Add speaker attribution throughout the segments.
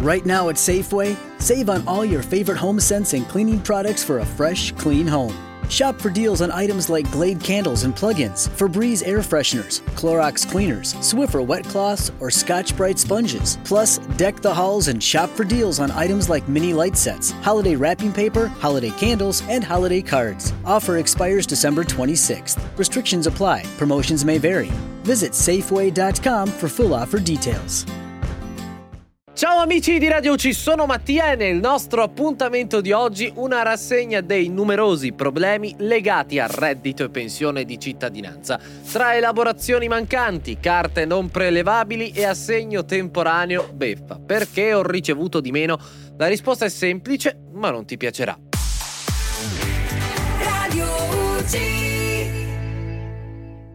Speaker 1: Right now at Safeway, save on all your favorite home scents and cleaning products for a fresh, clean home. Shop for deals on items like Glade candles and plug-ins, Febreze air fresheners, Clorox cleaners, Swiffer wet cloths, or Scotch Brite sponges. Plus, deck the halls and shop for deals on items like mini light sets, holiday wrapping paper, holiday candles, and holiday cards. Offer expires December 26th. Restrictions apply. Promotions may vary. Visit Safeway.com for full offer details.
Speaker 2: Ciao amici di Radio Ci sono Mattia e nel nostro appuntamento di oggi una rassegna dei numerosi problemi legati al reddito e pensione di cittadinanza, tra elaborazioni mancanti, carte non prelevabili e assegno temporaneo beffa. Perché ho ricevuto di meno? La risposta è semplice, ma non ti piacerà.
Speaker 3: Radio Uci.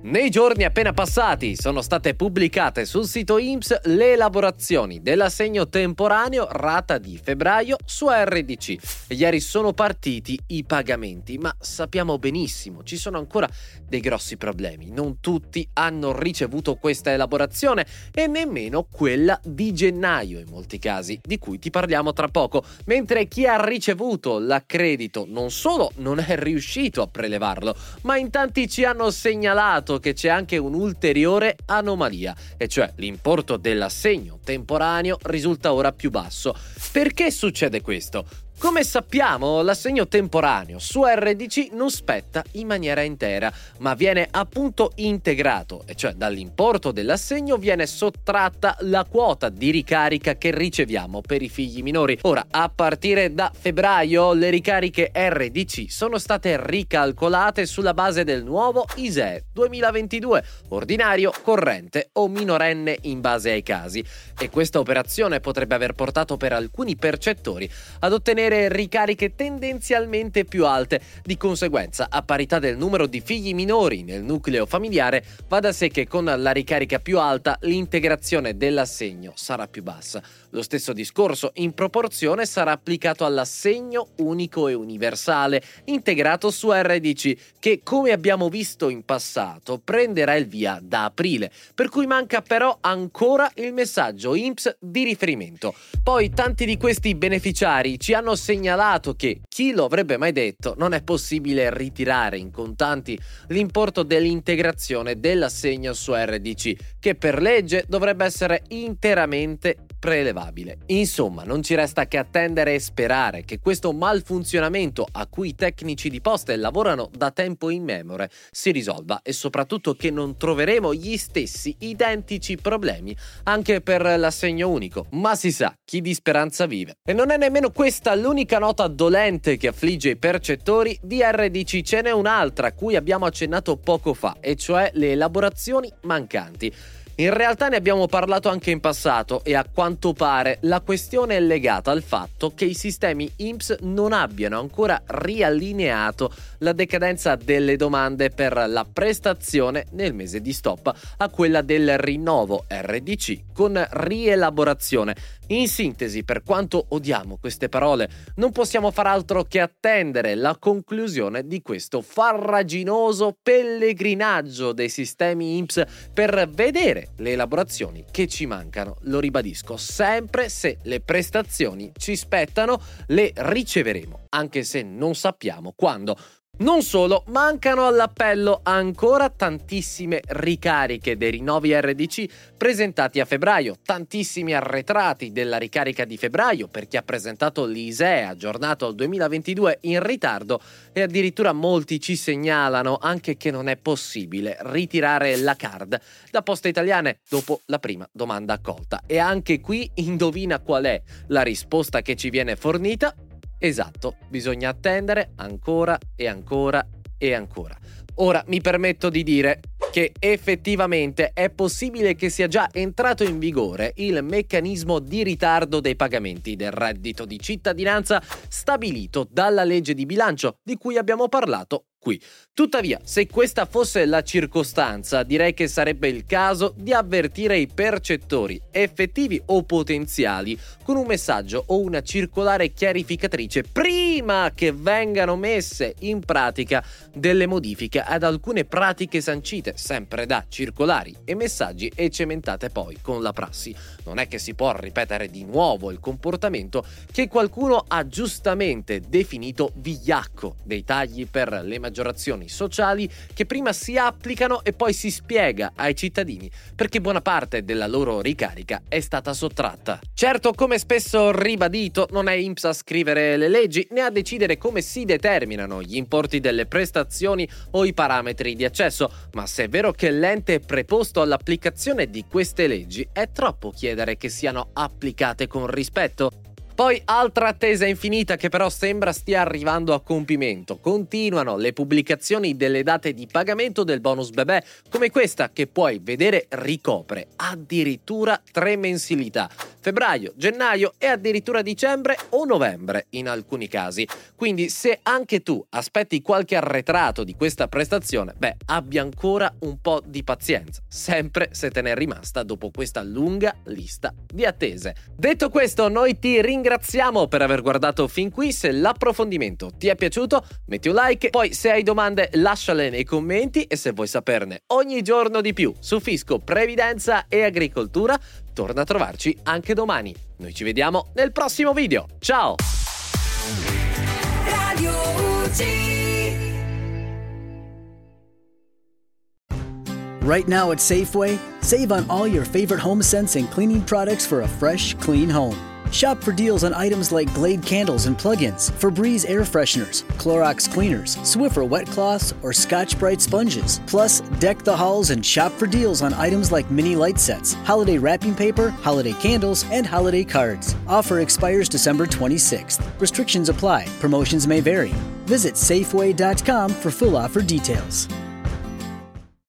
Speaker 2: Nei giorni appena passati sono state pubblicate sul sito IMSS le elaborazioni dell'assegno temporaneo rata di febbraio su RDC. Ieri sono partiti i pagamenti, ma sappiamo benissimo ci sono ancora dei grossi problemi. Non tutti hanno ricevuto questa elaborazione e nemmeno quella di gennaio in molti casi, di cui ti parliamo tra poco, mentre chi ha ricevuto l'accredito non solo non è riuscito a prelevarlo, ma in tanti ci hanno segnalato che c'è anche un'ulteriore anomalia, e cioè l'importo dell'assegno temporaneo risulta ora più basso. Perché succede questo? Come sappiamo, l'assegno temporaneo su RDC non spetta in maniera intera, ma viene appunto integrato, e cioè dall'importo dell'assegno viene sottratta la quota di ricarica che riceviamo per i figli minori. Ora, a partire da febbraio, le ricariche RDC sono state ricalcolate sulla base del nuovo ISEE 2022, ordinario, corrente o minorenne in base ai casi. E questa operazione potrebbe aver portato per alcuni percettori ad ottenere ricariche tendenzialmente più alte. Di conseguenza, a parità del numero di figli minori nel nucleo familiare, va da sé che con la ricarica più alta l'integrazione dell'assegno sarà più bassa. Lo stesso discorso in proporzione sarà applicato all'assegno unico e universale integrato su RDC che come abbiamo visto in passato prenderà il via da aprile, per cui manca però ancora il messaggio INPS di riferimento. Poi tanti di questi beneficiari ci hanno segnalato che, chi lo avrebbe mai detto, non è possibile ritirare in contanti l'importo dell'integrazione dell'assegno su RDC, che per legge dovrebbe essere interamente prelevabile. Insomma, non ci resta che attendere e sperare che questo malfunzionamento a cui i tecnici di poste lavorano da tempo immemore si risolva e soprattutto che non troveremo gli stessi identici problemi anche per l'assegno unico. Ma si sa, chi di speranza vive. E non è nemmeno questa l'unica nota dolente che affligge i percettori di RDC, ce n'è un'altra a cui abbiamo accennato poco fa, e cioè le elaborazioni mancanti. In realtà ne abbiamo parlato anche in passato e a quanto pare la questione è legata al fatto che i sistemi IMSS non abbiano ancora riallineato la decadenza delle domande per la prestazione nel mese di stop a quella del rinnovo RDC con rielaborazione. In sintesi, per quanto odiamo queste parole, non possiamo far altro che attendere la conclusione di questo farraginoso pellegrinaggio dei sistemi IMSS per vedere le elaborazioni che ci mancano. Lo ribadisco, sempre se le prestazioni ci spettano, le riceveremo, anche se non sappiamo quando. Non solo, mancano all'appello ancora tantissime ricariche dei rinnovi RDC presentati a febbraio, tantissimi arretrati della ricarica di febbraio per chi ha presentato l'ISEE aggiornato al 2022 in ritardo e addirittura molti ci segnalano anche che non è possibile ritirare la card da Poste Italiane dopo la prima domanda accolta. E anche qui indovina qual è la risposta che ci viene fornita? Esatto, bisogna attendere ancora e ancora e ancora. Ora mi permetto di dire che effettivamente è possibile che sia già entrato in vigore il meccanismo di ritardo dei pagamenti del reddito di cittadinanza stabilito dalla legge di bilancio di cui abbiamo parlato qui. Tuttavia, se questa fosse la circostanza, direi che sarebbe il caso di avvertire i percettori, effettivi o potenziali, con un messaggio o una circolare chiarificatrice prima che vengano messe in pratica delle modifiche ad alcune pratiche sancite, sempre da circolari e messaggi e cementate poi con la prassi. Non è che si può ripetere di nuovo il comportamento che qualcuno ha giustamente definito vigliacco dei tagli per le maggiorazioni sociali che prima si applicano e poi si spiega ai cittadini perché buona parte della loro ricarica è stata sottratta. Certo, come spesso ribadito, non è INPS a scrivere le leggi né a decidere come si determinano gli importi delle prestazioni o i parametri di accesso, ma se è vero che l'ente è preposto all'applicazione di queste leggi, è troppo chiedere che siano applicate con rispetto. Poi altra attesa infinita che però sembra stia arrivando a compimento. Continuano le pubblicazioni delle date di pagamento del bonus bebè, come questa che puoi vedere ricopre addirittura tre mensilità. Febbraio, gennaio e addirittura dicembre o novembre in alcuni casi. Quindi se anche tu aspetti qualche arretrato di questa prestazione, beh, abbia ancora un po' di pazienza, sempre se te ne è rimasta dopo questa lunga lista di attese. Detto questo, noi ti ringraziamo per aver guardato fin qui. Se l'approfondimento ti è piaciuto, metti un like. Poi, se hai domande, lasciale nei commenti. E se vuoi saperne ogni giorno di più su fisco, previdenza e agricoltura, torna a trovarci anche domani. Noi ci vediamo nel prossimo video. Ciao!
Speaker 3: Radio UG.
Speaker 1: Right now at Safeway, save on all your favorite home scents and cleaning products for a fresh, clean home. Shop for deals on items like Glade candles and plug-ins, Febreze air fresheners, Clorox cleaners, Swiffer wet cloths, or Scotch Brite sponges. Plus, deck the halls and shop for deals on items like mini light sets, holiday wrapping paper, holiday candles, and holiday cards. Offer expires December 26th. Restrictions apply. Promotions may vary. Visit Safeway.com for full offer details.